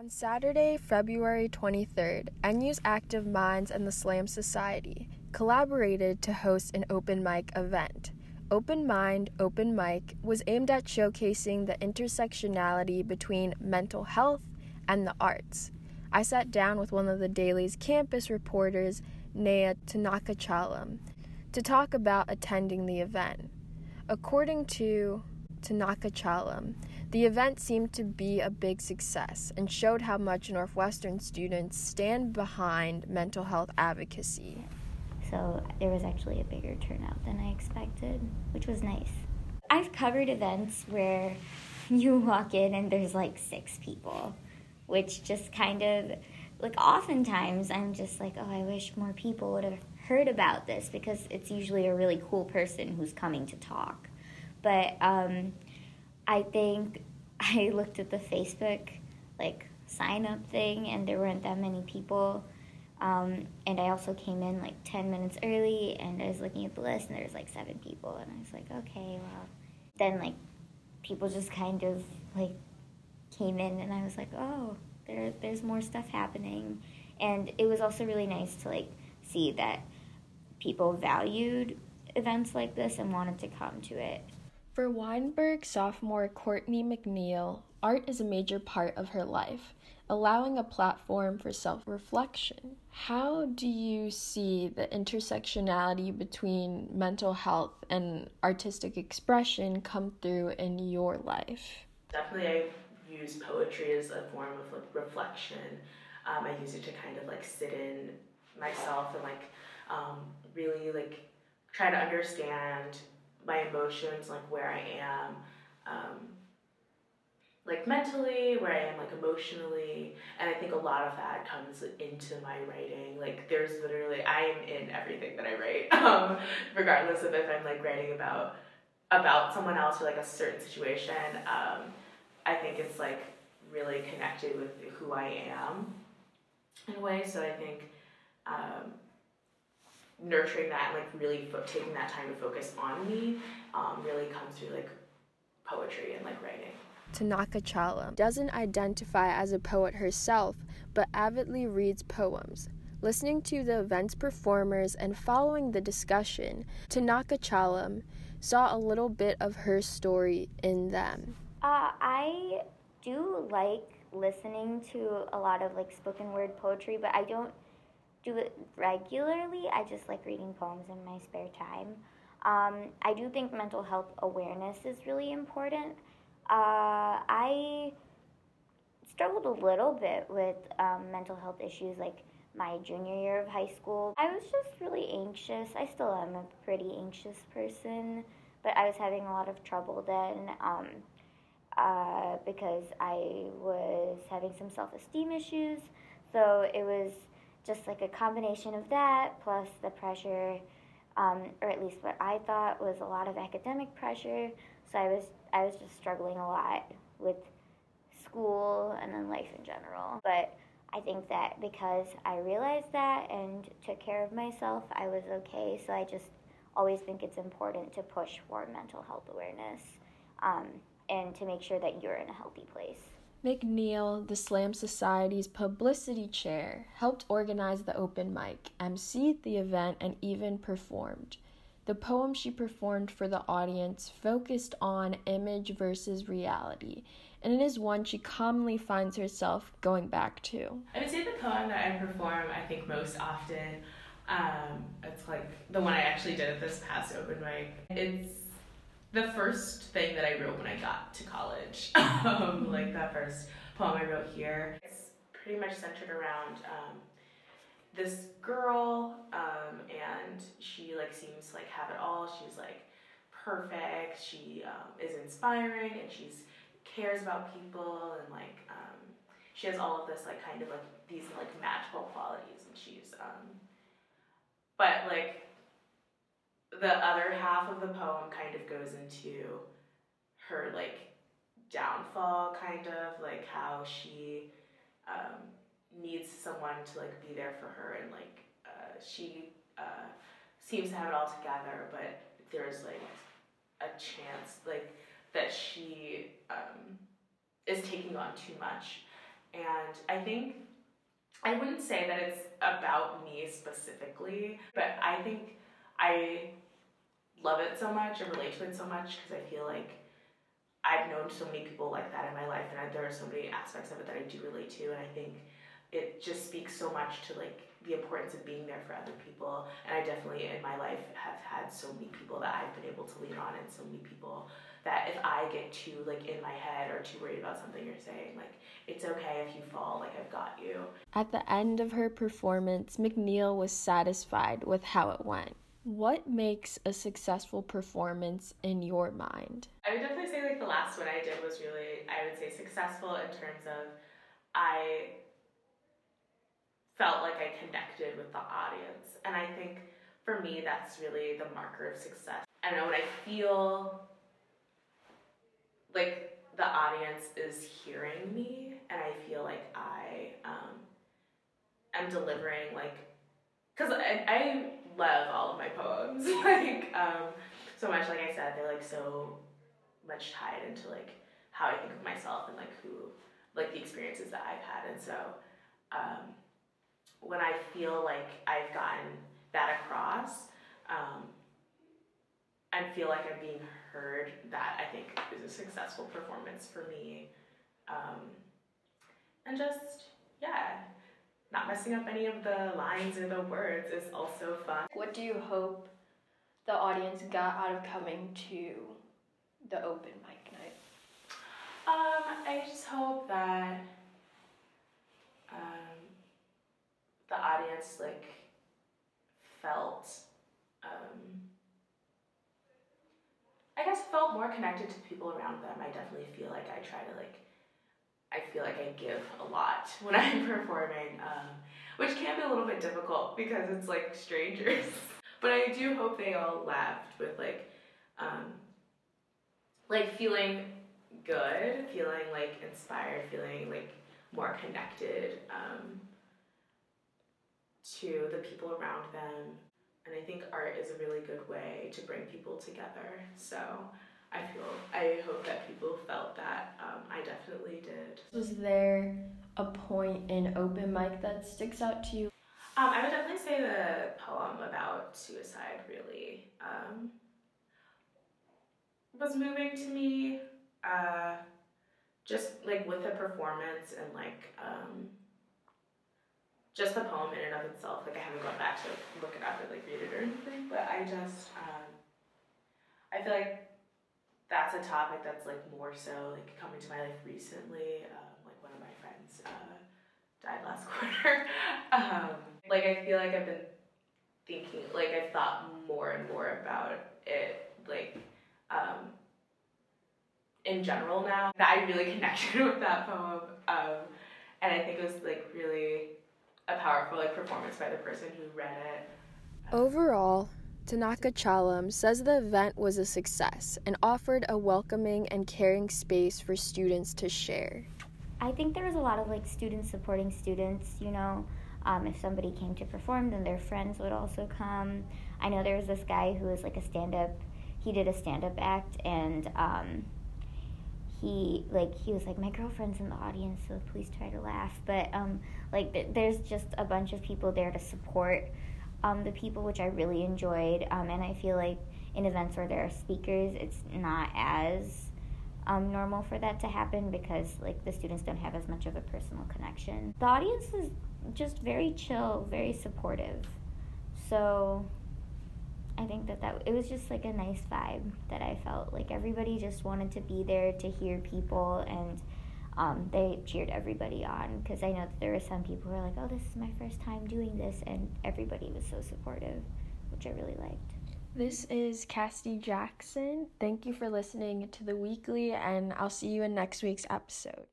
On Saturday, February 23rd, NU's Active Minds and the Slam Society collaborated to host an open mic event. Open Mind, Open Mic was aimed at showcasing the intersectionality between mental health and the arts. I sat down with one of the Daily's campus reporters, Naya Tanaka Chalam, to talk about attending the event. According to Thanikachalam, the event seemed to be a big success and showed how much Northwestern students stand behind mental health advocacy. So there was actually a bigger turnout than I expected, which was nice. I've covered events where you walk in and there's like six people, which just kind of like oftentimes I'm just like, oh, I wish more people would have heard about this because it's usually a really cool person who's coming to talk. But um, I think I looked at the Facebook like sign up thing and there weren't that many people. Um, and I also came in like 10 minutes early and I was looking at the list and there was like seven people and I was like, okay, well. Then like people just kind of like came in and I was like, oh, there, there's more stuff happening. And it was also really nice to like see that people valued events like this and wanted to come to it. For Weinberg sophomore Courtney McNeil, art is a major part of her life, allowing a platform for self reflection. How do you see the intersectionality between mental health and artistic expression come through in your life? Definitely, I use poetry as a form of like reflection. Um, I use it to kind of like sit in myself and like um, really like try to understand my emotions, like where I am, um, like mentally, where I am like emotionally, and I think a lot of that comes into my writing. Like there's literally I am in everything that I write, um, regardless of if I'm like writing about about someone else or like a certain situation. Um, I think it's like really connected with who I am in a way. So I think um, nurturing that, like really fo- taking that time to focus on me, um, really comes through like poetry and like writing. Thanikachalam doesn't identify as a poet herself, but avidly reads poems. Listening to the event's performers and following the discussion, Thanikachalam saw a little bit of her story in them. Uh, I do like listening to a lot of like spoken word poetry, but I don't do it regularly. I just like reading poems in my spare time. Um, I do think mental health awareness is really important. Uh, I struggled a little bit with um, mental health issues like my junior year of high school. I was just really anxious. I still am a pretty anxious person, but I was having a lot of trouble then um, uh, because I was having some self esteem issues. So it was just like a combination of that plus the pressure, um, or at least what I thought was a lot of academic pressure. So I was I was just struggling a lot with school and then life in general. But I think that because I realized that and took care of myself, I was okay. So I just always think it's important to push for mental health awareness um, and to make sure that you're in a healthy place. McNeil, the Slam Society's publicity chair, helped organize the open mic, emceed the event, and even performed. The poem she performed for the audience focused on image versus reality, and it is one she commonly finds herself going back to. I would say the poem that I perform, I think, most often, um, it's like the one I actually did at this past open mic. It's the first thing that I wrote when I got to college. um, like that first poem I wrote here. It's pretty much centered around um, this girl, um, and she like seems to like have it all. She's like perfect. She um, is inspiring, and she's cares about people, and like um, she has all of this like kind of like these like magical qualities, and she's um, but like the other half of the poem kind of goes into her like downfall kind of like how she um, needs someone to like be there for her and like uh, she uh, seems to have it all together but there's like a chance like that she um, is taking on too much. And I think I wouldn't say that it's about me specifically, but I think I love it so much and relate to it so much because I feel like I've known so many people like that in my life, and I, there are so many aspects of it that I do relate to, and I think it just speaks so much to like the importance of being there for other people. And I definitely in my life have had so many people that I've been able to lean on, and so many people that if I get too like in my head or too worried about something you're saying, like it's okay if you fall, like I've got you. At the end of her performance, McNeil was satisfied with how it went. What makes a successful performance in your mind? I would definitely say like the last one I did was really I would say successful in terms of I felt like I connected with the audience. And I think for me that's really the marker of success. I don't know when I feel like the audience is hearing me and I feel like I um, am delivering like because I, I love all of my poems like um, so much like I said they're like so much tied into like how I think of myself and like who like the experiences that I've had and so um, when I feel like I've gotten that across um, and feel like I'm being heard, that I think is a successful performance for me. Um, and just, messing up any of the lines or the words is also fun. What do you hope the audience got out of coming to the open mic night? Um, I just hope that um, the audience like felt um, I guess felt more connected to the people around them. I definitely feel like I try to like, I feel like I give a lot when I'm performing, um, which can be a little bit difficult because it's like strangers. but I do hope they all laughed with like, um, like feeling good, feeling like inspired, feeling like more connected um, to the people around them and I think art is a really good way to bring people together. So I feel, I hope that people felt that. Um, I definitely did. Was there a point in open mic that sticks out to you? Um, I would definitely say the poem about suicide really um, was moving to me. Uh, just like with the performance and like um, just the poem in and of itself, like I haven't gone back to look it up or like read it or anything, but I just, um, I feel like that's a topic that's like more so like coming to my life recently. Um, like one of my friends uh, died last quarter. um, like I feel like I've been thinking, like I've thought more and more about it, like um, in general now. That I really connected with that poem, um, and I think it was like really a powerful like performance by the person who read it. Overall, Thanikachalam says the event was a success and offered a welcoming and caring space for students to share. I think there was a lot of like students supporting students, you know. Um, if somebody came to perform, then their friends would also come. I know there was this guy who was like a stand up, he did a stand up act, and um, he like he was like my girlfriend's in the audience so please try to laugh but um like th- there's just a bunch of people there to support um the people which i really enjoyed um and i feel like in events where there are speakers it's not as um, normal for that to happen because like the students don't have as much of a personal connection. The audience is just very chill very supportive. So I think that that it was just like a nice vibe that I felt. Like everybody just wanted to be there to hear people and um, they cheered everybody on because I know that there were some people who were like, "Oh, this is my first time doing this," and everybody was so supportive, which I really liked. This is Cassidy Jackson. Thank you for listening to the weekly, and I'll see you in next week's episode.